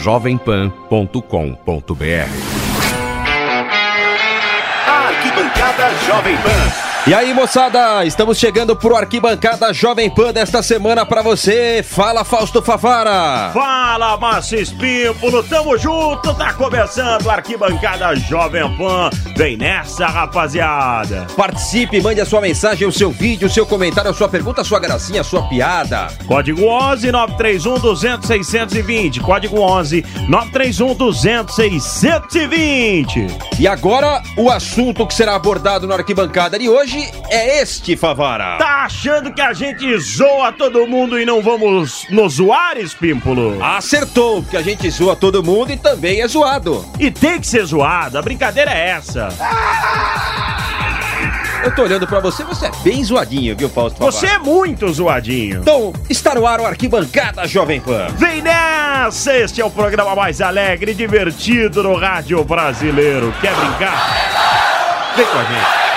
jovempan.com.br Arquibancada Jovem Pan. E aí, moçada, estamos chegando pro Arquibancada Jovem Pan desta semana para você. Fala, Fausto Favara. Fala, Márcio Espímpolo, tamo junto, tá começando a Arquibancada Jovem Pan. Vem nessa, rapaziada. Participe, mande a sua mensagem, o seu vídeo, o seu comentário, a sua pergunta, a sua gracinha, a sua piada. Código 11 931 200 620. Código 11 931 200 620. E agora, o assunto que será abordado na Arquibancada de hoje é este, Favara. Tá achando que a gente zoa todo mundo e não vamos nos zoar, Espímpolo? Acertou, porque a gente zoa todo mundo e também é zoado. E tem que ser zoado, a brincadeira é essa. Eu tô olhando pra você, você é bem zoadinho, viu, Fausto Favara? Você é muito zoadinho. Então, está no ar o Arquibancada Jovem Pan. Vem nessa! Este é o programa mais alegre e divertido no rádio brasileiro. Quer brincar? Vem com a gente.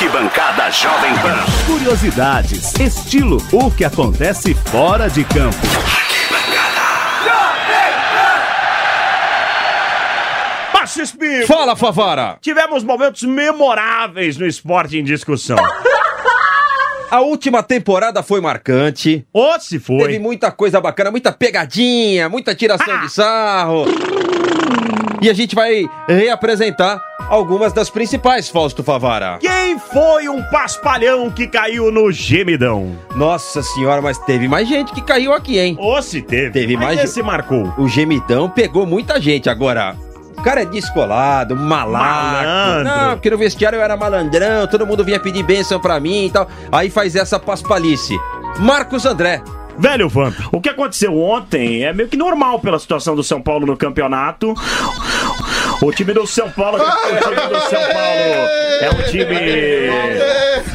Arquibancada Jovem Pan. Curiosidades, estilo, o que acontece fora de campo. Márcio Espírito, Fala, Favara. tivemos momentos memoráveis no esporte em discussão. A última temporada foi marcante. Ou se foi. Teve muita coisa bacana, muita pegadinha, muita tiração Ah. de sarro. E a gente vai reapresentar algumas das principais, Fausto Favara. Quem foi um paspalhão que caiu no gemidão? Nossa senhora, mas teve mais gente que caiu aqui, hein? Ou se teve. Teve Mas mais esse marcou. O gemidão pegou muita gente agora. O cara é descolado, malaco. Malandro. Não, porque no vestiário eu era malandrão, todo mundo vinha pedir bênção pra mim e tal. Aí faz essa paspalice. Marcos André. Velho Vamp, o que aconteceu ontem é meio que normal pela situação do São Paulo no campeonato. O time do São Paulo, o time do São Paulo é um time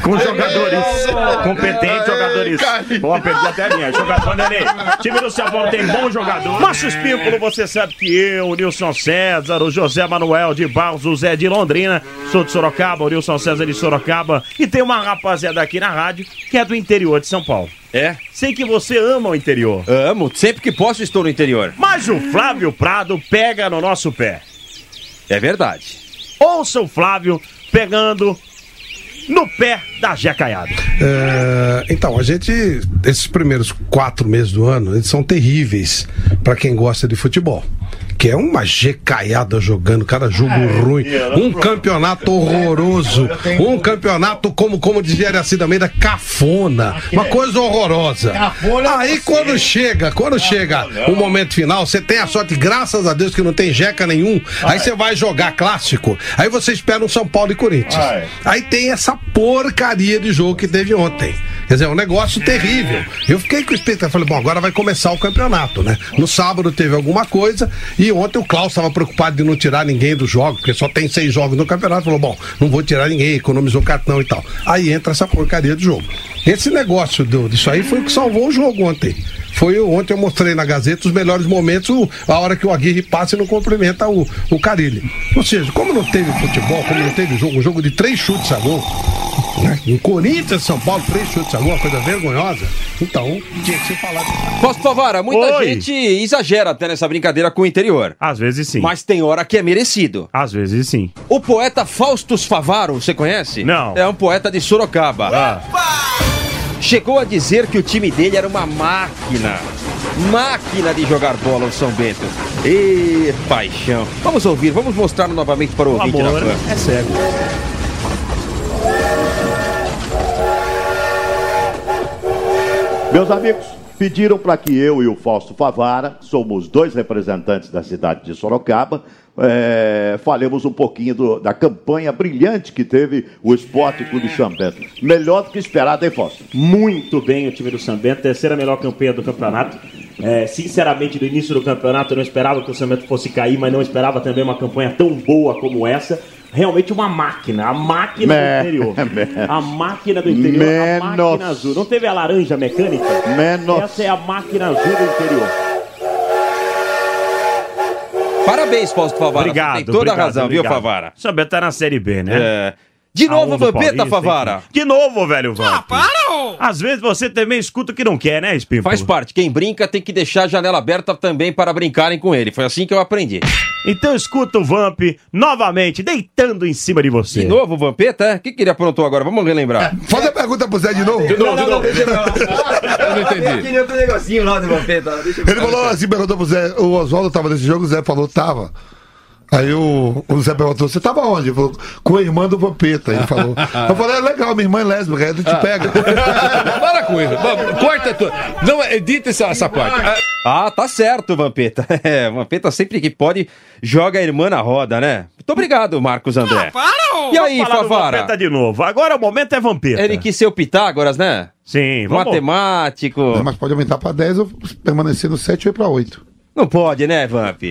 com jogadores competentes, jogadores. Ó, perdi até a linha. Jogador, Nenê. O time do São Paulo tem bons jogadores. Márcio Espímpolo, você sabe que eu, o Nilson César, o José Manuel de Barros, o Zé de Londrina, sou de Sorocaba, o Nilson César de Sorocaba, e tem uma rapaziada aqui na rádio que é do interior de São Paulo. É, Sei que você ama o interior. amo. Sempre que posso estou no interior. Mas o Flávio Prado pega no nosso pé. É verdade. Ouça o Flávio pegando no pé da Jecaiada. É, então, a gente, esses primeiros quatro meses do ano, eles são terríveis para quem gosta de futebol. Que é uma jecaiada jogando, cada jogo ruim, um campeonato horroroso, um campeonato, como, como dizia Aracida Almeida, cafona, uma coisa horrorosa. Aí quando chega, quando chega o momento final, você tem a sorte, graças a Deus, que não tem jeca nenhum, aí você vai jogar clássico, aí você espera um São Paulo e Corinthians. Aí tem essa porcaria de jogo que teve ontem. Quer dizer, é um negócio terrível. Eu fiquei com expectativa. Falei, bom, agora vai começar o campeonato, né? No sábado teve alguma coisa e ontem o Klaus estava preocupado de não tirar ninguém do jogo, porque só tem seis jogos no campeonato. Falou, bom, não vou tirar ninguém, economizou cartão e tal. Aí entra essa porcaria do jogo. Esse negócio do, disso aí foi o que salvou o jogo ontem. Foi ontem eu mostrei na Gazeta os melhores momentos, a hora que o Aguirre passa e não cumprimenta o, o Carilli. Ou seja, como não teve futebol, como não teve jogo, um jogo de três chutes a gol, né? Em Corinthians, São Paulo, três chutes a gol, uma coisa vergonhosa. Então, tinha que se falar. Fausto Favara, muita Oi. gente exagera até nessa brincadeira com o interior. Às vezes sim. Mas tem hora que é merecido. Às vezes sim. O poeta Faustus Favaro, você conhece? Não. É um poeta de Sorocaba. Chegou a dizer que o time dele era uma máquina. Máquina de jogar bola, o São Bento. Ê, paixão. Vamos ouvir, vamos mostrar novamente para o O ouvinte amor da Pan. é cego. Meus amigos, pediram para que eu e o Fausto Favara, somos dois representantes da cidade de Sorocaba, é, falemos um pouquinho do- da campanha brilhante que teve o Esporte Clube São Bento. Melhor do que esperado, hein, Fausto? Muito bem o time do Sambento, terceira melhor campanha do campeonato. É, sinceramente, no início do campeonato eu não esperava que o Sambento fosse cair, mas não esperava também uma campanha tão boa como essa. Realmente uma máquina, a máquina Me- do interior. me- A máquina do interior, a Menos. máquina azul. Não teve a laranja mecânica? Menos. Essa é a máquina azul do interior. Parabéns, Fausto Favara. Obrigado, Você tem toda obrigado, a razão, obrigado. viu, Favara? O Sambento tá na Série B, né? É. De novo, Vampeta, Favara. De novo, velho Vamp. Ah, para! Às vezes você também escuta o que não quer, né, Espírito? Faz parte. Quem brinca tem que deixar a janela aberta também para brincarem com ele. Foi assim que eu aprendi. Então escuta o Vamp novamente, deitando em cima de você. De novo, Vampeta, é? O que, que ele aprontou agora? Vamos relembrar. Faz a pergunta pro Zé de novo. De novo, de novo. Eu não entendi. Aquele outro negocinho lá do Vampeta. Deixa eu Ele falou assim, perguntou pro Zé, o Oswaldo tava nesse jogo, o Zé falou, tava. Aí o, o Zé perguntou, você tava onde? Ele falou, com a irmã do Vampeta. Ele falou. Eu falei, é legal, minha irmã é lésbica, ela te pega. Para com isso. Corta tudo. Não, edita essa, essa parte. Ah, tá certo, Vampeta. É, Vampeta sempre que pode joga a irmã na roda, né? Muito obrigado, Marcos André. E aí, Vamos falar do Favara? Vampeta de novo. Agora o momento é Vampeta. Ele quis ser o Pitágoras, né? Sim, vamos- Matemático. Mas pode aumentar pra 10 ou permanecer no 7 ou ir pra 8. Não pode, né, Vamp?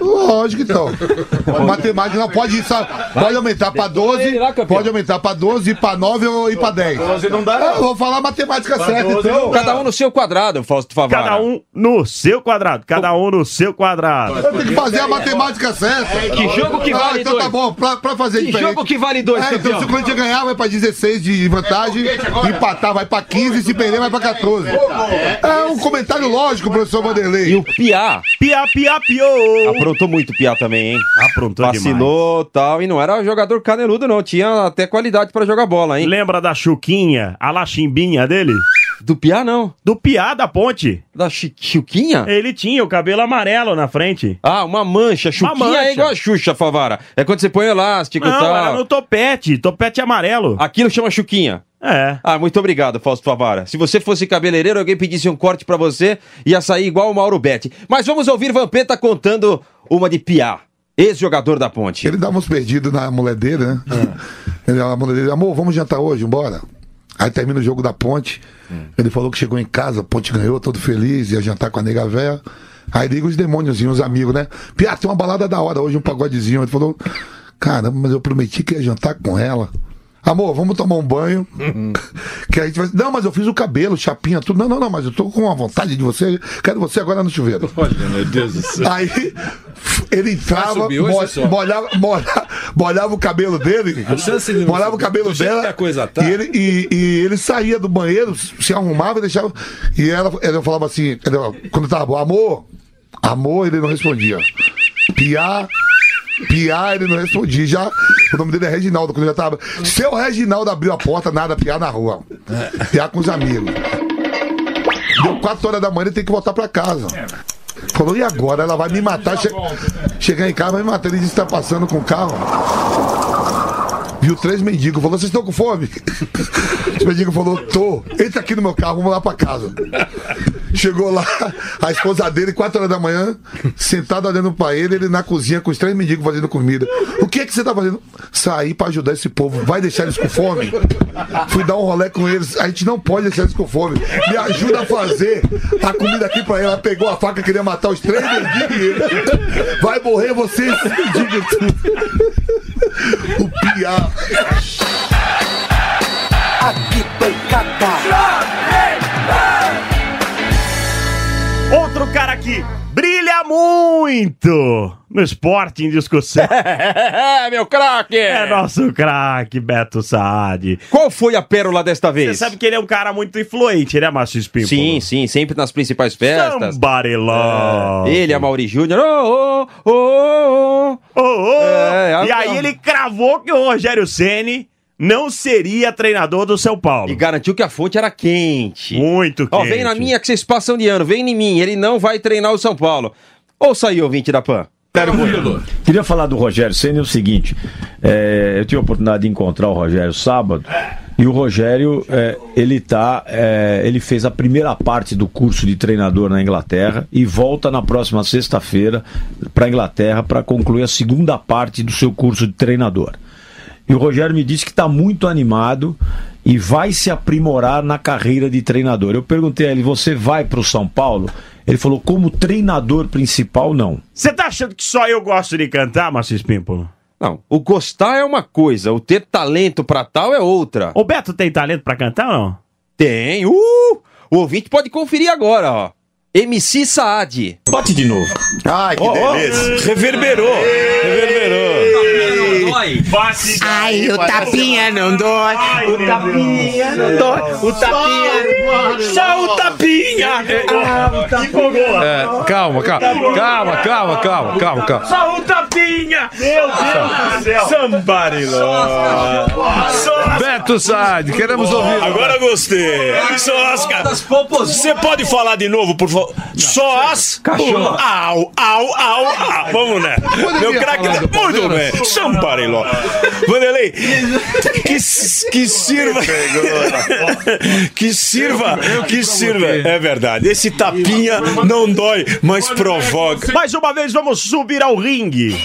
Lógico então. Matemática não pode ir, sabe? Pode aumentar pra 12, pode aumentar pra 12, ir pra 9 ou ir pra 10. 12 não dá, não. Eu vou falar matemática Pra certa, 12 então. Cada um no seu quadrado, Fausto Favara. Cada um no seu quadrado. Cada um no seu quadrado. Eu tenho que fazer a matemática certa. Que jogo que vale ah, então dois? tá bom, pra, pra fazer Que diferente. jogo que vale dois, é, então campeão? se o Corinthians ganhar, vai pra 16 de vantagem, empatar vai pra 15, se perder vai pra 14. É um comentário lógico, professor Vanderlei. E o Piá. Piá, piá, piou. Aprontou muito o Piá também, hein? Aprontou Vacilou tal. E não era jogador caneludo, não. Tinha até qualidade pra jogar bola, hein? Lembra da Chuquinha, a lachimbinha dele? Do Piá, não. Do Piá da ponte. Da Chi- Chuquinha? Ele tinha o cabelo amarelo na frente. Ah, uma mancha. Chuquinha mancha. é igual a Xuxa, Favara. É quando você põe elástico e Não, tal. era no topete, topete amarelo. Aquilo chama Chuquinha. É. Ah, muito obrigado, Fausto Favara. Se você fosse cabeleireiro, alguém pedisse um corte pra você, ia sair igual o Mauro Betti. Mas vamos ouvir Vampeta contando uma de Piá, ex-jogador da Ponte. Ele dava uns perdidos na mulher dele, né? Ele, a mulher dele, amor, vamos jantar hoje, embora. Aí termina o jogo da ponte. Ele falou que chegou em casa, a ponte ganhou, todo feliz, ia jantar com a nega véia. Aí liga os demôniozinhos, os amigos, né? Piá, tem uma balada da hora hoje, um pagodezinho. Ele falou, caramba, mas eu prometi que ia jantar com ela. Amor, vamos tomar um banho. que a gente vai. Não, mas eu fiz o cabelo, chapinha, tudo. Não, não, não, mas eu tô com uma vontade de você. Quero você agora no chuveiro. Olha, meu Deus do céu. Aí ele entrava, mo- só. molhava, molhava, molhava o cabelo dele, A chance de não molhava o cabelo dela, a coisa tá. e, ele, e, e ele saía do banheiro, se arrumava e deixava. E ela, ela falava assim, ela- quando tava bom, amor, amor, ele não respondia. Piá, piá, ele não respondia. Já, o nome dele é Reginaldo, quando ele já tava. Seu Reginaldo abriu a porta, nada, piá na rua. Piá com os amigos. Deu 4 horas da manhã, ele tem que voltar pra casa. Falou, e agora? Ela vai me matar. Che... Chegar em casa, vai me matar. Ele disse que tá passando com o carro. Viu três mendigos. Falou, vocês estão com fome? Os mendigos falou, tô. Entra aqui no meu carro, vamos lá pra casa. Chegou lá, a esposa dele, quatro horas da manhã, sentada olhando pra ele, ele na cozinha com os três mendigos fazendo comida. O que é que você tá fazendo? Sair pra ajudar esse povo. Vai deixar eles com fome? Fui dar um rolê com eles. A gente não pode deixar eles com fome. Me ajuda a fazer a comida aqui pra ela. Pegou a faca, queria matar os três mendigos. Vai morrer vocês, mendigos. O piá. Outro cara que brilha muito no esporte em discussão. É, meu craque! É nosso craque, Beto Saad. Qual foi a pérola desta Você vez? sabe que ele é um cara muito influente, né, Márcio Espírito? Sim, sim, sempre nas principais festas. Somebody love. É, ele, a Mauri Júnior. Oh, oh, oh, Oh, oh. É, e é, aí é. ele cravou que o Rogério Ceni não seria treinador do São Paulo. E garantiu que a fonte era quente. Muito Ó, quente. vem na minha que vocês passam de ano, vem em mim. Ele não vai treinar o São Paulo. Ouça aí, ouvinte da PAN. Queria falar do Rogério Senna o seguinte: é, eu tive a oportunidade de encontrar o Rogério sábado E o Rogério, é, ele tá, é, ele fez a primeira parte do curso de treinador na Inglaterra e volta na próxima sexta-feira para a Inglaterra para concluir a segunda parte do seu curso de treinador. E o Rogério me disse que está muito animado e vai se aprimorar na carreira de treinador. Eu perguntei a ele: você vai para o São Paulo? Ele falou: como treinador principal, não. Você tá achando que só eu gosto de cantar, Márcio Espímpolo? Não, o gostar é uma coisa, o ter talento pra tal é outra. O Beto tem talento pra cantar ou não? Tem, uh! O ouvinte pode conferir agora, ó. MC Saad. Bote de novo. Ai, que ó, delícia. Reverberou. Reverberou. Ai, o tapinha não dói. O tapinha não dói. O tapinha. Só o tapinha. Empolgou. É, calma, calma, calma, calma, calma, calma, calma. Só o tapinha. Meu Deus do céu. Somebody Beto Saad, queremos ouvir. Agora gostei. Só as Você pode falar de novo, por favor? Só as. Cachorro. Au, au, au, au. Vamos, né? Meu craque. do Muito bem. Sampareló. Vanderlei, que, que sirva. Que sirva. Que sirva. É verdade. Esse tapinha não dói, mas provoca. Mais uma vez, vamos subir ao ringue.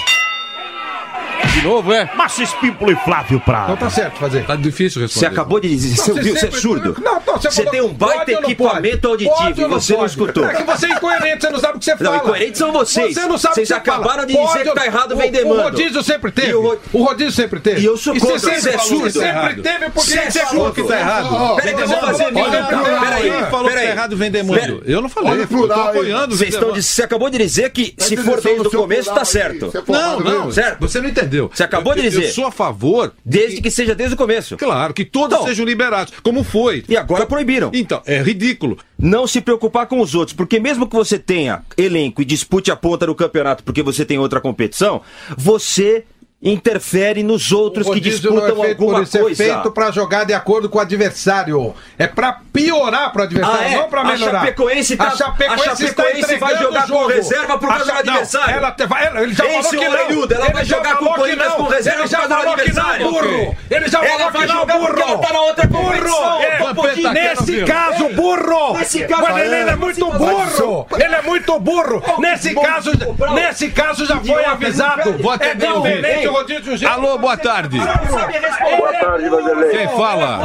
De novo, é? Márcio Espímpolo e Flávio Prado. Não tá certo fazer. Tá difícil responder. Você acabou de dizer, você você é surdo. Não, não, Você falou, tem um baita não equipamento auditivo Pode e você não pode? escutou. É que você é incoerente, você não sabe o que você Não, fala. incoerentes são vocês. Você não sabe Vocês o que você acabaram fala. de dizer Pode que tá errado, o- vem demanda. O rodízio sempre teve. E o O rodízio sempre teve. E eu sou E contra, você você é sempre, surdo. sempre teve porque Você é você surdo. falou que tá errado. Peraí, que eu vou fazer minha. Peraí, falou tá peraí. errado vem demando? Eu não falei, eu tô apoiando. Você acabou de dizer que se for atenção desde no o seu começo, tá certo. você Não, formado não. Certo. Você não entendeu. Você acabou de dizer. Eu sou a favor, Desde que seja desde o começo. claro, que todos Então. sejam liberados, como foi. E agora proibiram. Então, é ridículo. Não se preocupar com os outros, porque mesmo que você tenha elenco e dispute a ponta do campeonato porque você tem outra competição, você interfere nos outros O que é disputam feito alguma por isso, coisa. é feito pra jogar de acordo com o adversário. É pra piorar pro adversário, Ah, é? não pra A melhorar. Chapecoense tá- a Chapecoense, a Chapecoense vai jogar o com reserva por A causa do Cha- adversário. ela te- vai- ele já Esse falou que não. orelhudo, ela Ele vai jogar com que Corinthians com reserva Ele já por causa do que não, adversário. burro. Ele já Ela falou que não, burro. ela tá na outra Burro. É, Topodinho. Nesse caso, burro. Nesse caso- ele é muito burro. Ele é muito burro. Nesse caso, nesse caso já foi avisado. É o diferente o. Alô, boa tarde. Boa tarde, Vanderlei. Quem fala?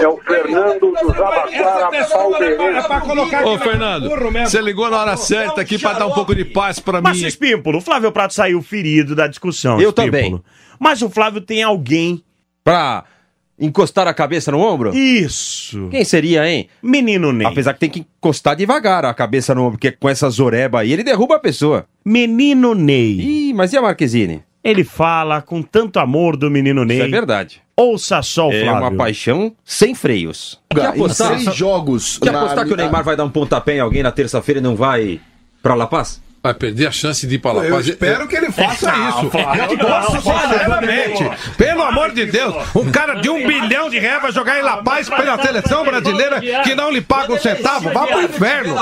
É o Fernando do Jabaquara Palmeirense. Ô, Fernando, você ligou na hora certa aqui pra dar um pouco de paz pra mim. Márcio Espímpolo, o Flávio Prado saiu ferido da discussão. Eu também. Mas o Flávio tem alguém. Pra encostar a cabeça no ombro? Isso. Quem seria, hein? Menino Ney. Apesar que tem que encostar devagar a cabeça no ombro, porque com essa zoreba aí ele derruba a pessoa. Menino Ney. Ih, mas e a Marquezine? Ele fala com tanto amor do menino Ney. Isso é verdade. Ouça só o É Flávio. uma paixão sem freios. Quer apostar, Em seis jogos. quer na- apostar que o Neymar vai dar um pontapé em alguém na terça-feira e não vai pra La Paz? Vai perder a chance de ir pra lá. Eu espero que ele faça isso. Flávio, Eu sinceramente. Pelo amor de Deus, um cara de um bilhão de reais vai jogar em La Paz pela seleção brasileira que não lhe paga um centavo. Vá pro inferno.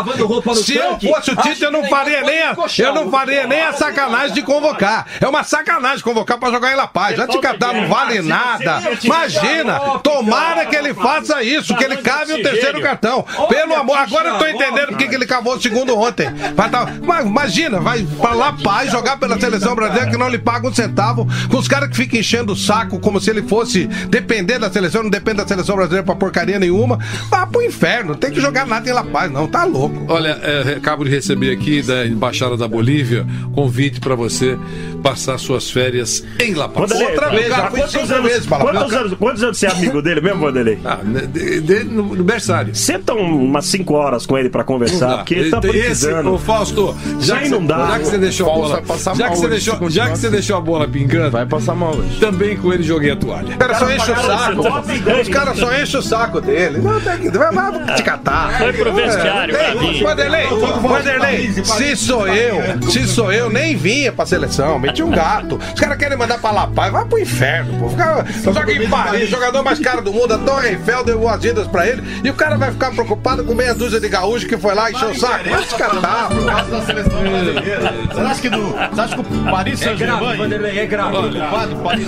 Se eu fosse o Tite, eu não faria nem a, eu não faria nem a sacanagem de convocar. É uma sacanagem convocar pra jogar em La Paz. Já te catar não vale nada. Imagina, tomara que ele faça isso, que ele cave o terceiro cartão. Pelo amor, agora eu tô entendendo porque que ele cavou o segundo ontem. Tá- mas imagina, vai pra La Paz jogar pela seleção brasileira que não lhe paga um centavo, com os caras que ficam enchendo o saco como se ele fosse depender da seleção, não depende da seleção brasileira pra porcaria nenhuma. Vá pro inferno, não tem que jogar nada em La Paz, não, tá louco. Olha, é, acabo de receber aqui da Embaixada da Bolívia convite pra você passar suas férias em La Paz. Vanderlei, Outra vez, já quantos anos, vezes quantos, anos, quantos anos você é amigo dele mesmo, Vanderlei? Ah, né, de- de- no, berçário. Senta umas 5 horas com ele pra conversar, porque ele tá Esse, precisando. ô Fausto, já Não dá. já que você deixou a bola, já mal que você deixou, já que você assim. deixou a bola pingando, Vai passar mal hoje. também com ele joguei a toalha. Os caras só enchem o saco. Os caras só enchem o saco dele. Não, tem que. Vai, vai te catar. Foi pro vestiário, É, Gabi. Vanderlei, Vanderlei, se sou eu, se sou eu, nem vinha pra seleção, meti um gato. Os caras querem mandar pra La Paz, vai pro inferno, pô. Fica, joga em Paris, jogador mais caro do mundo, a Torre Eiffel deu boas-vindas pra ele, e o cara vai ficar preocupado com meia dúzia de gaúcho que foi lá e encheu o saco. Vai te catar, pô. Você acha que do. Você acha que o Paris É grave, Vanderlei, é grave. Paris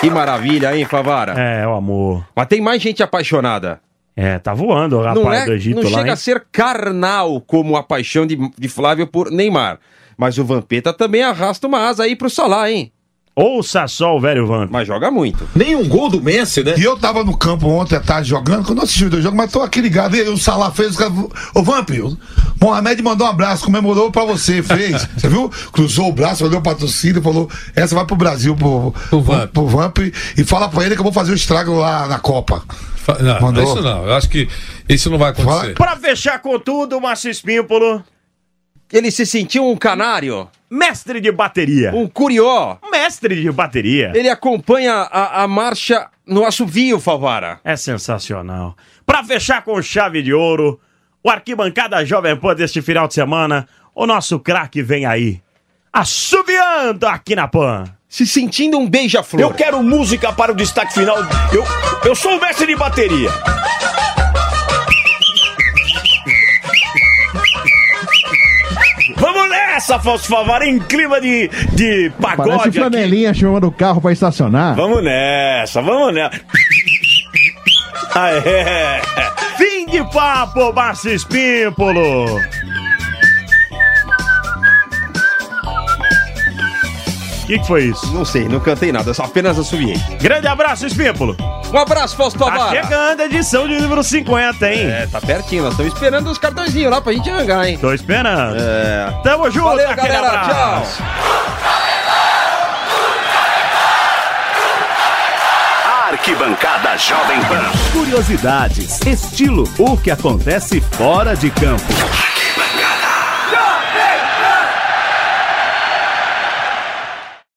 Que maravilha, hein, Favara? É, o amor. Mas tem mais gente apaixonada. É, tá voando o rapaz não é, do Egito não lá. Não chega hein? a ser carnal como a paixão de, de Flávio por Neymar. Mas o Vampeta também arrasta uma asa aí pro Salah, hein? Ouça só o velho Vamp. Mas joga muito. Nem um gol do Messi, né? E eu tava no campo ontem à tarde jogando, quando eu assisti os dois jogos, mas tô aqui ligado. E aí o Salah fez, os caras. Ô Vamp, o Mohamed mandou um abraço, comemorou pra você, fez. Você viu? Cruzou o braço, olhou pra torcida e falou: essa vai pro Brasil, pro, pro, Vamp. pro Vamp. E fala pra ele que eu vou fazer o estrago lá na Copa. Não, Mandou. isso não. Eu acho que isso não vai acontecer. Pra fechar com tudo, o Márcio Espímpolo. Ele se sentiu um canário. Mestre de bateria. Um curió. Mestre de bateria. Ele acompanha a, a marcha no assovio, Favara. É sensacional. Pra fechar com chave de ouro, o arquibancada Jovem Pan deste final de semana, o nosso craque vem aí. Assobiando aqui na Pan. Se sentindo um beija-flor. Eu quero música para o destaque final. Eu, eu sou o mestre de bateria. Nessa, Fausto Favara, em clima de, de pagode Parece aqui. flanelinha chamando o carro pra estacionar. Vamos nessa, vamos nessa. É. Fim de papo, Márcio Espímpolo. O que, que foi isso? Não sei, não cantei nada, só apenas assobiei. Grande abraço, Espímpolo. Um abraço, Fausto Tá Favara. chegando a edição de número 50, hein? É, tá pertinho, nós estamos esperando os cartõezinhos lá pra gente arrancar, hein? Tô esperando. É. Tamo junto, Valeu, aquele galera, abraço. tchau. Arquibancada Jovem Pan. Curiosidades, estilo, o que acontece fora de campo.